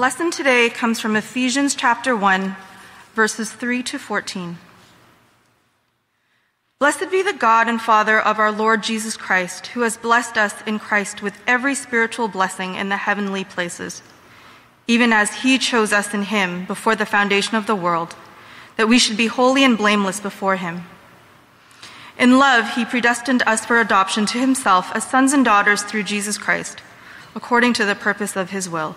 lesson today comes from Ephesians chapter 1, verses 3 to 14. Blessed be the God and Father of our Lord Jesus Christ, who has blessed us in Christ with every spiritual blessing in the heavenly places, even as he chose us in him before the foundation of the world, that we should be holy and blameless before him. In love, he predestined us for adoption to himself as sons and daughters through Jesus Christ, according to the purpose of his will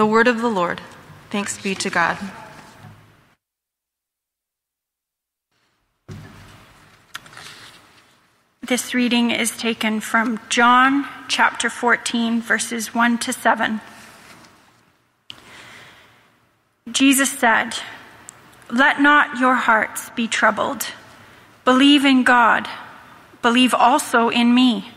The word of the Lord. Thanks be to God. This reading is taken from John chapter 14, verses 1 to 7. Jesus said, Let not your hearts be troubled. Believe in God. Believe also in me.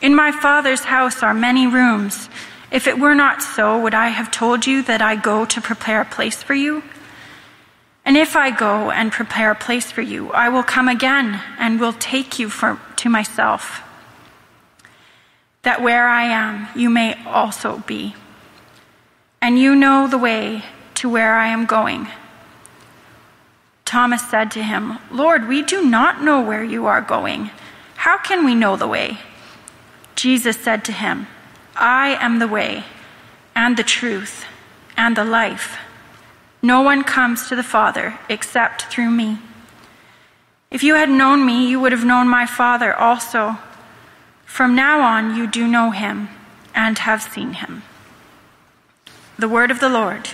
In my Father's house are many rooms. If it were not so, would I have told you that I go to prepare a place for you? And if I go and prepare a place for you, I will come again and will take you for, to myself, that where I am, you may also be. And you know the way to where I am going. Thomas said to him, Lord, we do not know where you are going. How can we know the way? Jesus said to him, I am the way and the truth and the life. No one comes to the Father except through me. If you had known me, you would have known my Father also. From now on, you do know him and have seen him. The word of the Lord.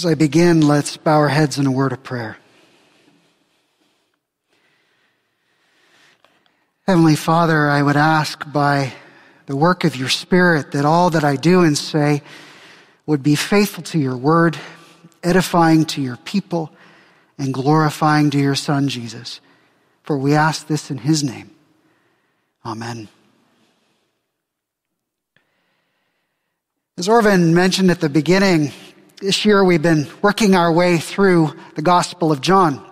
As I begin, let's bow our heads in a word of prayer. Heavenly Father, I would ask by the work of your Spirit that all that I do and say would be faithful to your word, edifying to your people, and glorifying to your Son, Jesus. For we ask this in his name. Amen. As Orvin mentioned at the beginning, this year we've been working our way through the Gospel of John.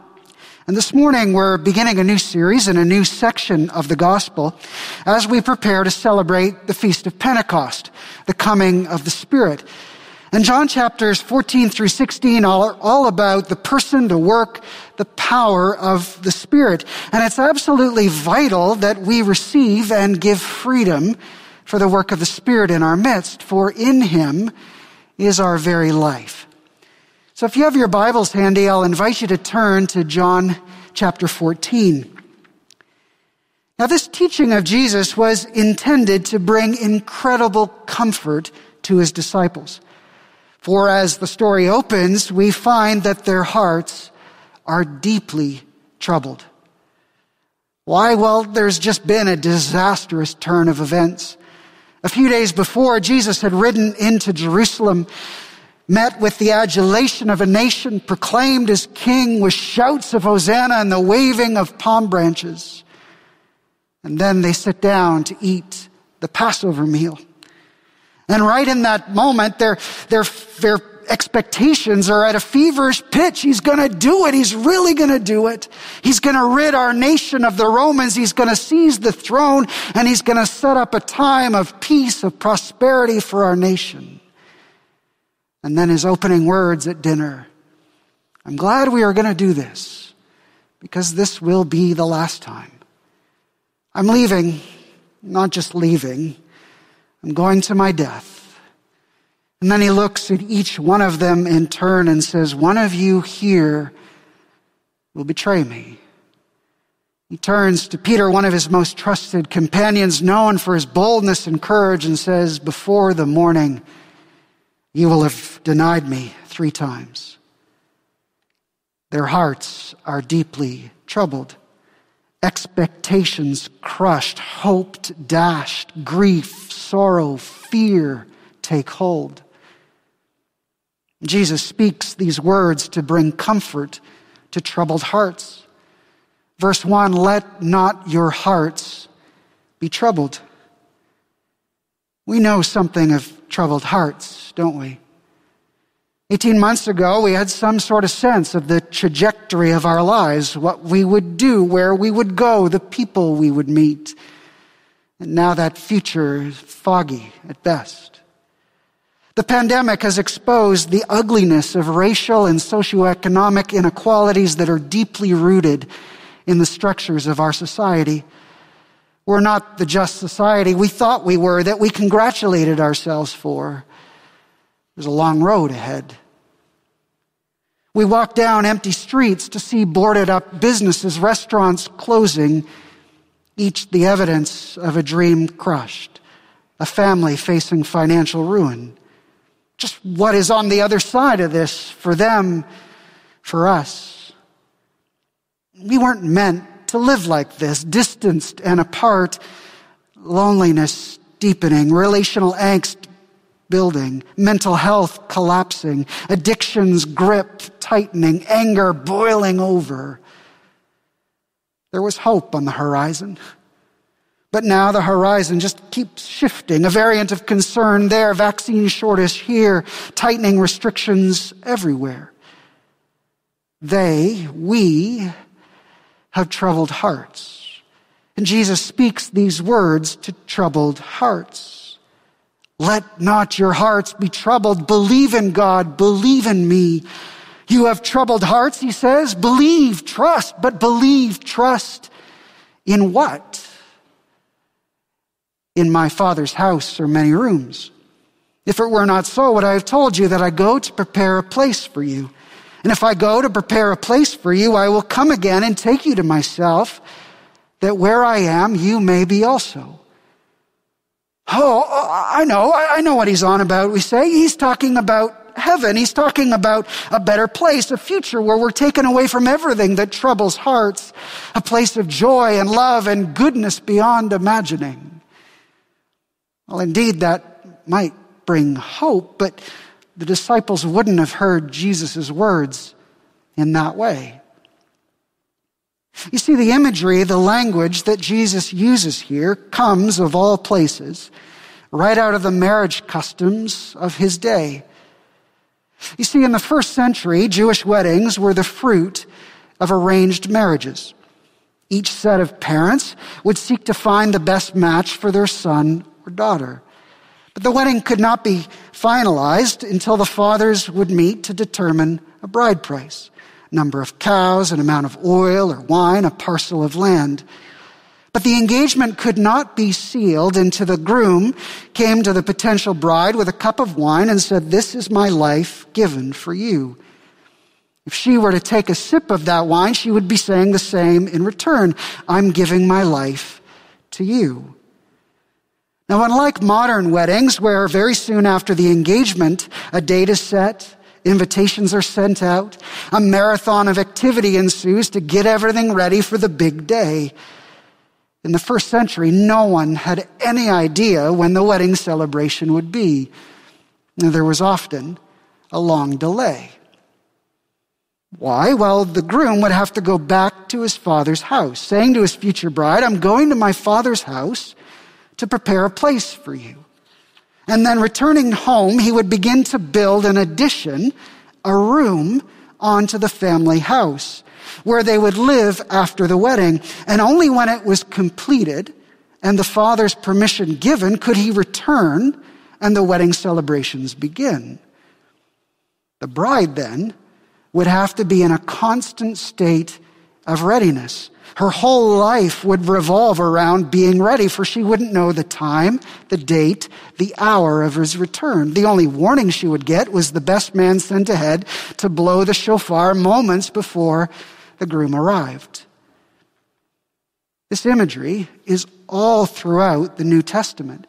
And this morning we're beginning a new series and a new section of the Gospel as we prepare to celebrate the Feast of Pentecost, the coming of the Spirit. And John chapters 14 through 16 are all about the person, the work, the power of the Spirit. And it's absolutely vital that we receive and give freedom for the work of the Spirit in our midst, for in Him is our very life. So if you have your Bibles handy, I'll invite you to turn to John chapter 14. Now, this teaching of Jesus was intended to bring incredible comfort to his disciples. For as the story opens, we find that their hearts are deeply troubled. Why? Well, there's just been a disastrous turn of events. A few days before, Jesus had ridden into Jerusalem, met with the adulation of a nation, proclaimed as king with shouts of Hosanna and the waving of palm branches. And then they sit down to eat the Passover meal. And right in that moment, they're, they're, their expectations are at a feverish pitch. He's going to do it. He's really going to do it. He's going to rid our nation of the Romans. He's going to seize the throne and he's going to set up a time of peace, of prosperity for our nation. And then his opening words at dinner. I'm glad we are going to do this, because this will be the last time. I'm leaving, not just leaving, I'm going to my death. And then he looks at each one of them in turn and says, One of you here will betray me. He turns to Peter, one of his most trusted companions, known for his boldness and courage, and says, Before the morning, you will have denied me three times. Their hearts are deeply troubled, expectations crushed, hope dashed, grief, sorrow, fear take hold. Jesus speaks these words to bring comfort to troubled hearts. Verse 1 Let not your hearts be troubled. We know something of troubled hearts, don't we? 18 months ago, we had some sort of sense of the trajectory of our lives, what we would do, where we would go, the people we would meet. And now that future is foggy at best. The pandemic has exposed the ugliness of racial and socioeconomic inequalities that are deeply rooted in the structures of our society. We're not the just society we thought we were, that we congratulated ourselves for. There's a long road ahead. We walk down empty streets to see boarded up businesses, restaurants closing, each the evidence of a dream crushed, a family facing financial ruin. Just what is on the other side of this for them, for us? We weren't meant to live like this, distanced and apart, loneliness deepening, relational angst building, mental health collapsing, addictions grip tightening, anger boiling over. There was hope on the horizon. But now the horizon just keeps shifting. A variant of concern there, vaccine shortage here, tightening restrictions everywhere. They, we, have troubled hearts. And Jesus speaks these words to troubled hearts. Let not your hearts be troubled. Believe in God. Believe in me. You have troubled hearts, he says. Believe, trust, but believe, trust in what? In my Father's house are many rooms. If it were not so, would I have told you that I go to prepare a place for you? And if I go to prepare a place for you, I will come again and take you to myself, that where I am, you may be also. Oh, I know, I know what he's on about, we say. He's talking about heaven. He's talking about a better place, a future where we're taken away from everything that troubles hearts, a place of joy and love and goodness beyond imagining. Well, indeed, that might bring hope, but the disciples wouldn't have heard Jesus' words in that way. You see, the imagery, the language that Jesus uses here comes, of all places, right out of the marriage customs of his day. You see, in the first century, Jewish weddings were the fruit of arranged marriages. Each set of parents would seek to find the best match for their son or daughter. But the wedding could not be finalized until the fathers would meet to determine a bride price number of cows, an amount of oil or wine, a parcel of land. But the engagement could not be sealed until the groom came to the potential bride with a cup of wine and said, This is my life given for you. If she were to take a sip of that wine, she would be saying the same in return. I'm giving my life to you. Now, unlike modern weddings, where very soon after the engagement, a date is set, Invitations are sent out. A marathon of activity ensues to get everything ready for the big day. In the first century, no one had any idea when the wedding celebration would be. And there was often a long delay. Why? Well, the groom would have to go back to his father's house, saying to his future bride, I'm going to my father's house to prepare a place for you. And then returning home, he would begin to build an addition, a room onto the family house where they would live after the wedding. And only when it was completed and the father's permission given could he return and the wedding celebrations begin. The bride then would have to be in a constant state of readiness. Her whole life would revolve around being ready, for she wouldn't know the time, the date, the hour of his return. The only warning she would get was the best man sent ahead to blow the shofar moments before the groom arrived. This imagery is all throughout the New Testament,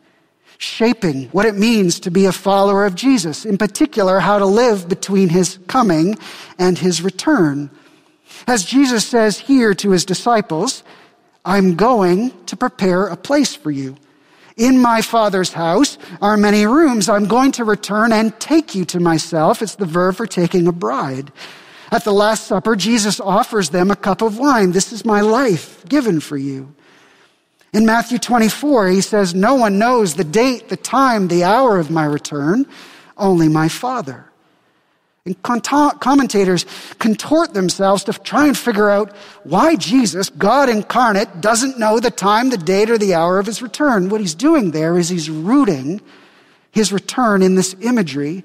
shaping what it means to be a follower of Jesus, in particular, how to live between his coming and his return. As Jesus says here to his disciples, I'm going to prepare a place for you. In my Father's house are many rooms. I'm going to return and take you to myself. It's the verb for taking a bride. At the Last Supper, Jesus offers them a cup of wine. This is my life given for you. In Matthew 24, he says, No one knows the date, the time, the hour of my return, only my Father. And commentators contort themselves to try and figure out why Jesus, God incarnate, doesn't know the time, the date, or the hour of his return. What he's doing there is he's rooting his return in this imagery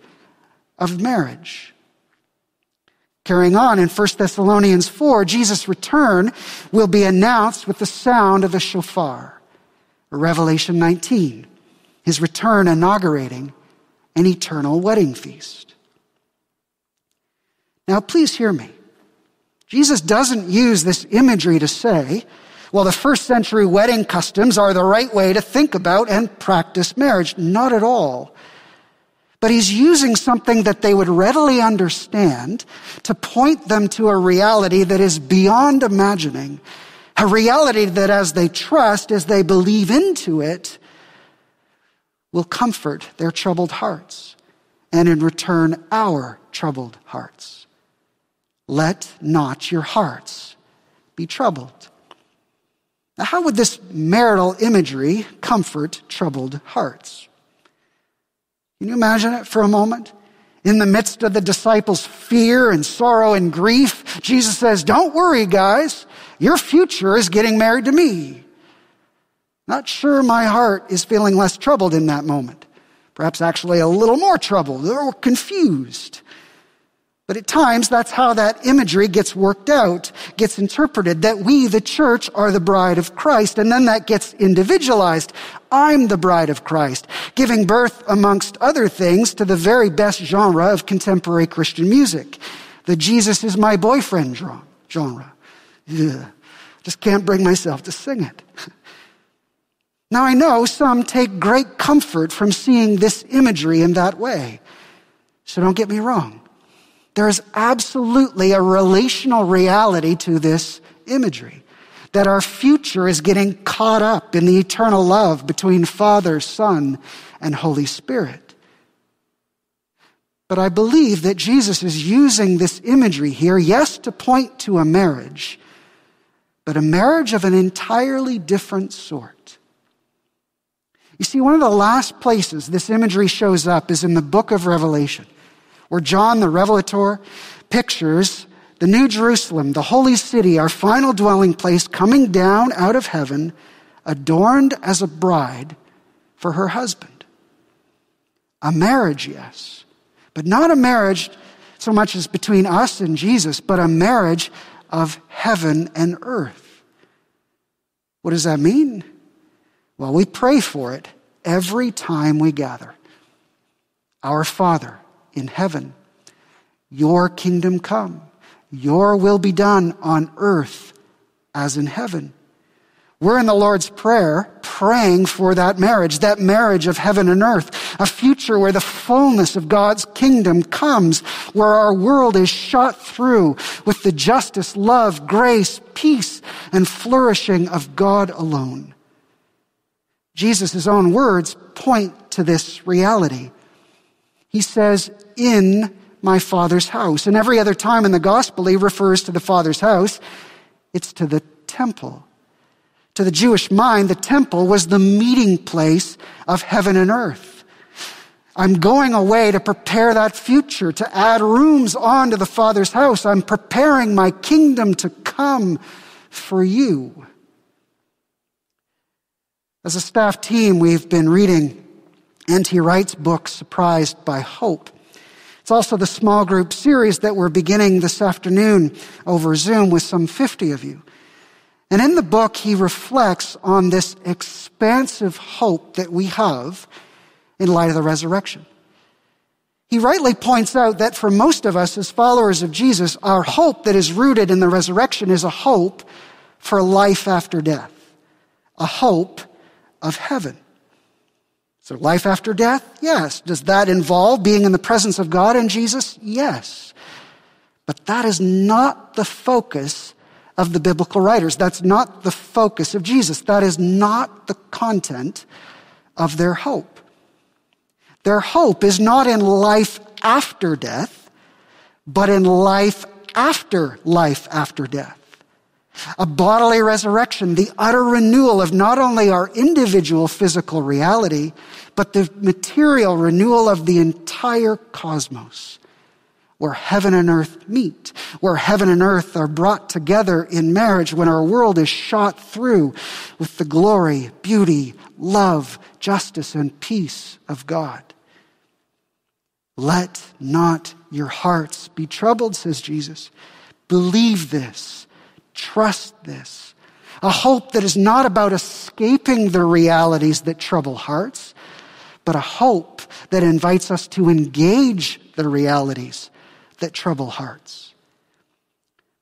of marriage. Carrying on in 1 Thessalonians 4, Jesus' return will be announced with the sound of a shofar. Revelation 19, his return inaugurating an eternal wedding feast. Now, please hear me. Jesus doesn't use this imagery to say, well, the first century wedding customs are the right way to think about and practice marriage. Not at all. But he's using something that they would readily understand to point them to a reality that is beyond imagining. A reality that as they trust, as they believe into it, will comfort their troubled hearts and in return our troubled hearts. Let not your hearts be troubled. Now, how would this marital imagery comfort troubled hearts? Can you imagine it for a moment? In the midst of the disciples' fear and sorrow and grief, Jesus says, Don't worry, guys. Your future is getting married to me. Not sure my heart is feeling less troubled in that moment. Perhaps actually a little more troubled or confused. But at times, that's how that imagery gets worked out, gets interpreted, that we, the church, are the bride of Christ. And then that gets individualized. I'm the bride of Christ, giving birth, amongst other things, to the very best genre of contemporary Christian music. The Jesus is my boyfriend genre. Ugh. Just can't bring myself to sing it. Now I know some take great comfort from seeing this imagery in that way. So don't get me wrong. There's absolutely a relational reality to this imagery. That our future is getting caught up in the eternal love between Father, Son, and Holy Spirit. But I believe that Jesus is using this imagery here, yes, to point to a marriage, but a marriage of an entirely different sort. You see, one of the last places this imagery shows up is in the book of Revelation where John the Revelator pictures the New Jerusalem, the holy city, our final dwelling place, coming down out of heaven, adorned as a bride for her husband. A marriage, yes, but not a marriage so much as between us and Jesus, but a marriage of heaven and earth. What does that mean? Well, we pray for it every time we gather. Our Father, in heaven. Your kingdom come. Your will be done on earth as in heaven. We're in the Lord's Prayer praying for that marriage, that marriage of heaven and earth, a future where the fullness of God's kingdom comes, where our world is shot through with the justice, love, grace, peace, and flourishing of God alone. Jesus' own words point to this reality. He says, in my Father's house. And every other time in the gospel, he refers to the Father's house. It's to the temple. To the Jewish mind, the temple was the meeting place of heaven and earth. I'm going away to prepare that future, to add rooms onto the Father's house. I'm preparing my kingdom to come for you. As a staff team, we've been reading N.T. Wright's books Surprised by Hope. It's also the small group series that we're beginning this afternoon over Zoom with some 50 of you. And in the book, he reflects on this expansive hope that we have in light of the resurrection. He rightly points out that for most of us as followers of Jesus, our hope that is rooted in the resurrection is a hope for life after death, a hope of heaven. So life after death? Yes. Does that involve being in the presence of God and Jesus? Yes. But that is not the focus of the biblical writers. That's not the focus of Jesus. That is not the content of their hope. Their hope is not in life after death, but in life after life after death a bodily resurrection, the utter renewal of not only our individual physical reality, but the material renewal of the entire cosmos, where heaven and earth meet, where heaven and earth are brought together in marriage, when our world is shot through with the glory, beauty, love, justice, and peace of God. Let not your hearts be troubled, says Jesus. Believe this Trust this. A hope that is not about escaping the realities that trouble hearts, but a hope that invites us to engage the realities that trouble hearts.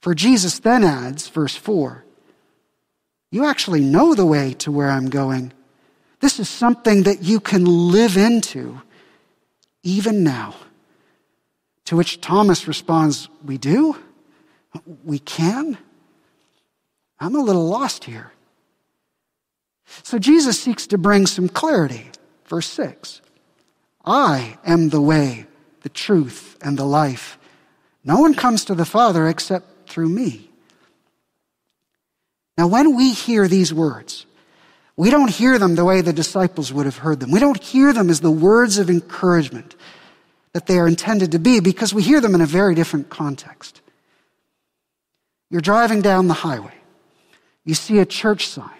For Jesus then adds, verse 4, you actually know the way to where I'm going. This is something that you can live into even now. To which Thomas responds, We do? We can? I'm a little lost here. So Jesus seeks to bring some clarity. Verse 6 I am the way, the truth, and the life. No one comes to the Father except through me. Now, when we hear these words, we don't hear them the way the disciples would have heard them. We don't hear them as the words of encouragement that they are intended to be because we hear them in a very different context. You're driving down the highway you see a church sign.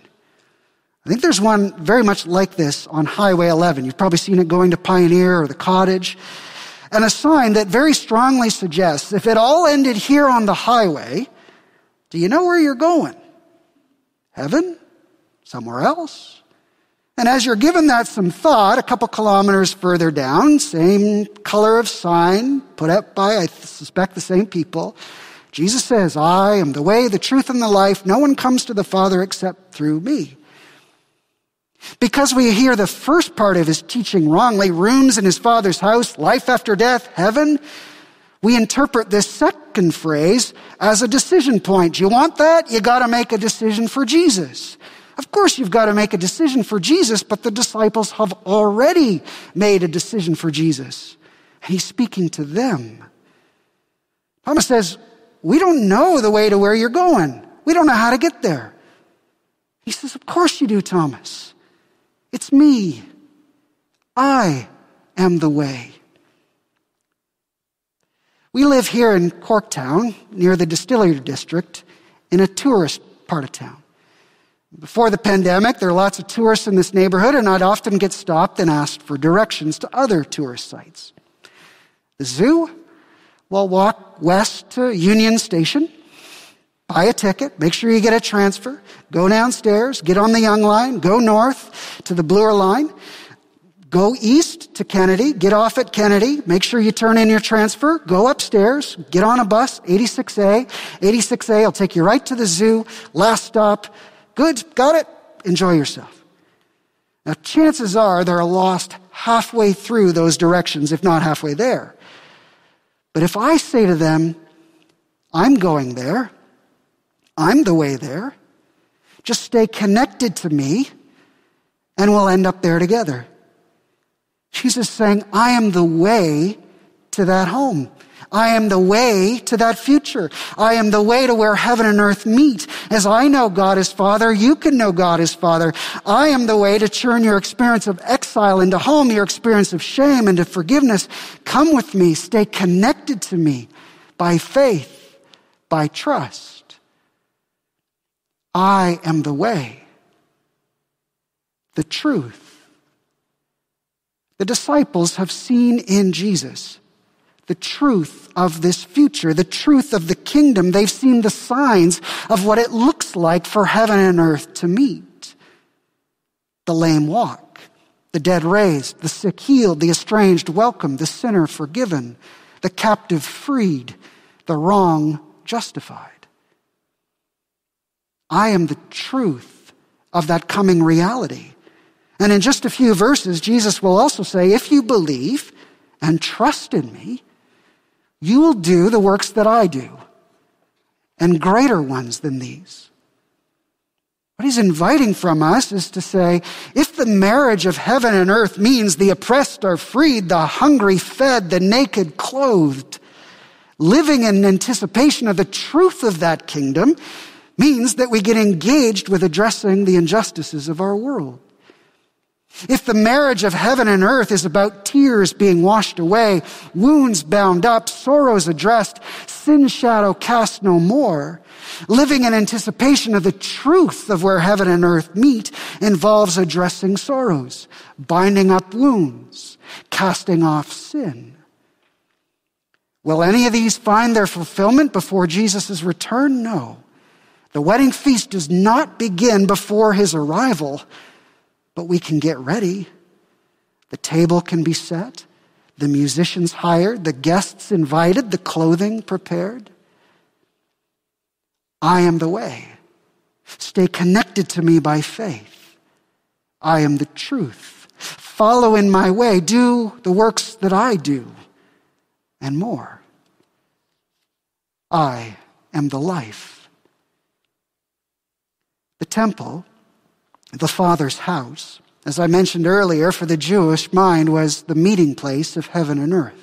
I think there's one very much like this on Highway 11. You've probably seen it going to Pioneer or the cottage. And a sign that very strongly suggests if it all ended here on the highway, do you know where you're going? Heaven? Somewhere else? And as you're given that some thought, a couple kilometers further down, same color of sign, put up by, I suspect, the same people, Jesus says, I am the way, the truth, and the life. No one comes to the Father except through me. Because we hear the first part of his teaching wrongly, rooms in his Father's house, life after death, heaven, we interpret this second phrase as a decision point. You want that? You gotta make a decision for Jesus. Of course you've got to make a decision for Jesus, but the disciples have already made a decision for Jesus. And he's speaking to them. Thomas says, we don't know the way to where you're going. We don't know how to get there. He says, Of course you do, Thomas. It's me. I am the way. We live here in Corktown, near the distillery district, in a tourist part of town. Before the pandemic, there are lots of tourists in this neighborhood, and I'd often get stopped and asked for directions to other tourist sites. The zoo, well, walk west to Union Station, buy a ticket, make sure you get a transfer, go downstairs, get on the Yonge line, go north to the Bloor line, go east to Kennedy, get off at Kennedy, make sure you turn in your transfer, go upstairs, get on a bus, 86A. 86A will take you right to the zoo, last stop. Good, got it, enjoy yourself. Now, chances are they're lost halfway through those directions, if not halfway there. But if I say to them, I'm going there, I'm the way there, just stay connected to me, and we'll end up there together. Jesus saying, I am the way to that home. I am the way to that future. I am the way to where heaven and earth meet. As I know God as Father, you can know God as Father. I am the way to turn your experience of exile into home, your experience of shame into forgiveness. Come with me. Stay connected to me by faith, by trust. I am the way, the truth. The disciples have seen in Jesus the truth of this future, the truth of the kingdom. They've seen the signs of what it looks like for heaven and earth to meet. The lame walk, the dead raised, the sick healed, the estranged welcomed, the sinner forgiven, the captive freed, the wrong justified. I am the truth of that coming reality. And in just a few verses, Jesus will also say, if you believe and trust in me, you will do the works that I do and greater ones than these. What he's inviting from us is to say, if the marriage of heaven and earth means the oppressed are freed, the hungry fed, the naked clothed, living in anticipation of the truth of that kingdom means that we get engaged with addressing the injustices of our world. If the marriage of heaven and earth is about tears being washed away, wounds bound up, sorrows addressed, sin shadow cast no more, living in anticipation of the truth of where heaven and earth meet involves addressing sorrows, binding up wounds, casting off sin. Will any of these find their fulfillment before Jesus' return? No. The wedding feast does not begin before his arrival but we can get ready. The table can be set, the musicians hired, the guests invited, the clothing prepared. I am the way. Stay connected to me by faith. I am the truth. Follow in my way. Do the works that I do and more. I am the life. The temple the Father's house, as I mentioned earlier, for the Jewish mind was the meeting place of heaven and earth.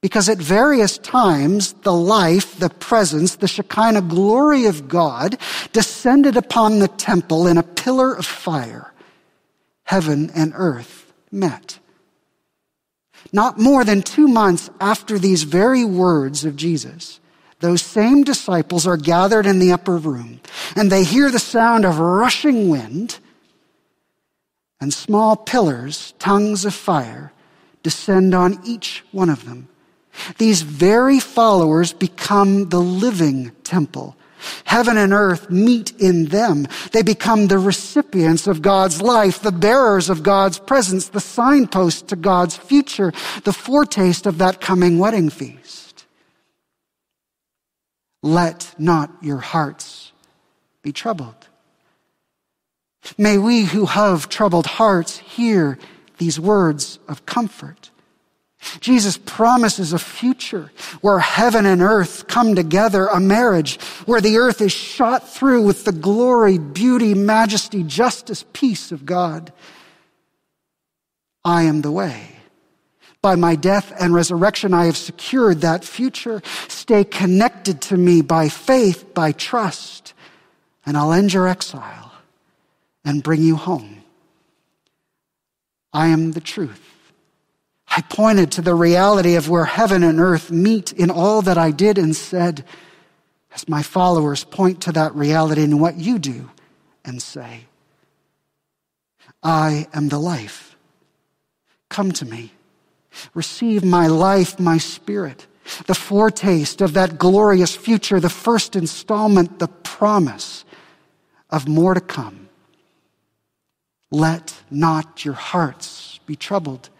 Because at various times, the life, the presence, the Shekinah glory of God descended upon the temple in a pillar of fire. Heaven and earth met. Not more than two months after these very words of Jesus, those same disciples are gathered in the upper room and they hear the sound of rushing wind and small pillars, tongues of fire, descend on each one of them. These very followers become the living temple. Heaven and earth meet in them. They become the recipients of God's life, the bearers of God's presence, the signpost to God's future, the foretaste of that coming wedding feast. Let not your hearts be troubled. May we who have troubled hearts hear these words of comfort. Jesus promises a future where heaven and earth come together, a marriage where the earth is shot through with the glory, beauty, majesty, justice, peace of God. I am the way. By my death and resurrection, I have secured that future. Stay connected to me by faith, by trust, and I'll end your exile and bring you home. I am the truth. I pointed to the reality of where heaven and earth meet in all that I did and said, as my followers point to that reality in what you do and say. I am the life. Come to me. Receive my life, my spirit, the foretaste of that glorious future, the first installment, the promise of more to come. Let not your hearts be troubled.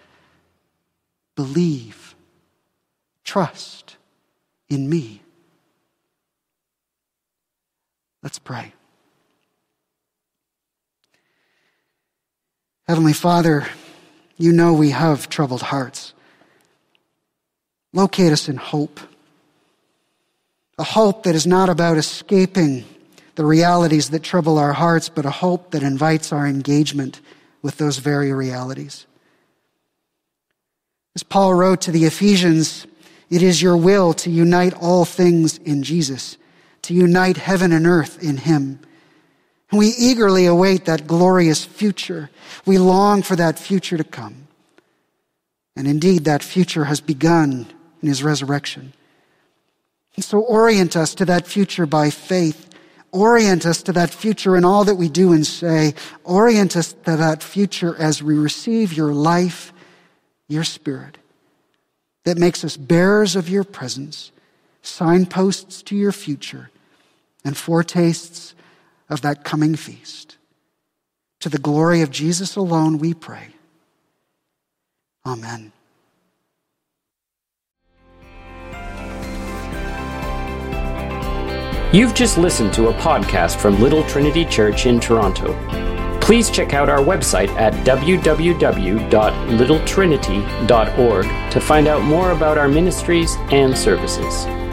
Believe, trust in me. Let's pray. Heavenly Father, you know we have troubled hearts. Locate us in hope. A hope that is not about escaping the realities that trouble our hearts, but a hope that invites our engagement with those very realities. As Paul wrote to the Ephesians, it is your will to unite all things in Jesus, to unite heaven and earth in him. We eagerly await that glorious future. We long for that future to come. And indeed, that future has begun in his resurrection. And so orient us to that future by faith. Orient us to that future in all that we do and say. Orient us to that future as we receive your life, your spirit. that makes us bearers of your presence, signposts to your future, and foretastes of that coming feast. To the glory of Jesus alone, we pray. Amen. You've just listened to a podcast from Little Trinity Church in Toronto. Please check out our website at www.littletrinity.org to find out more about our ministries and services.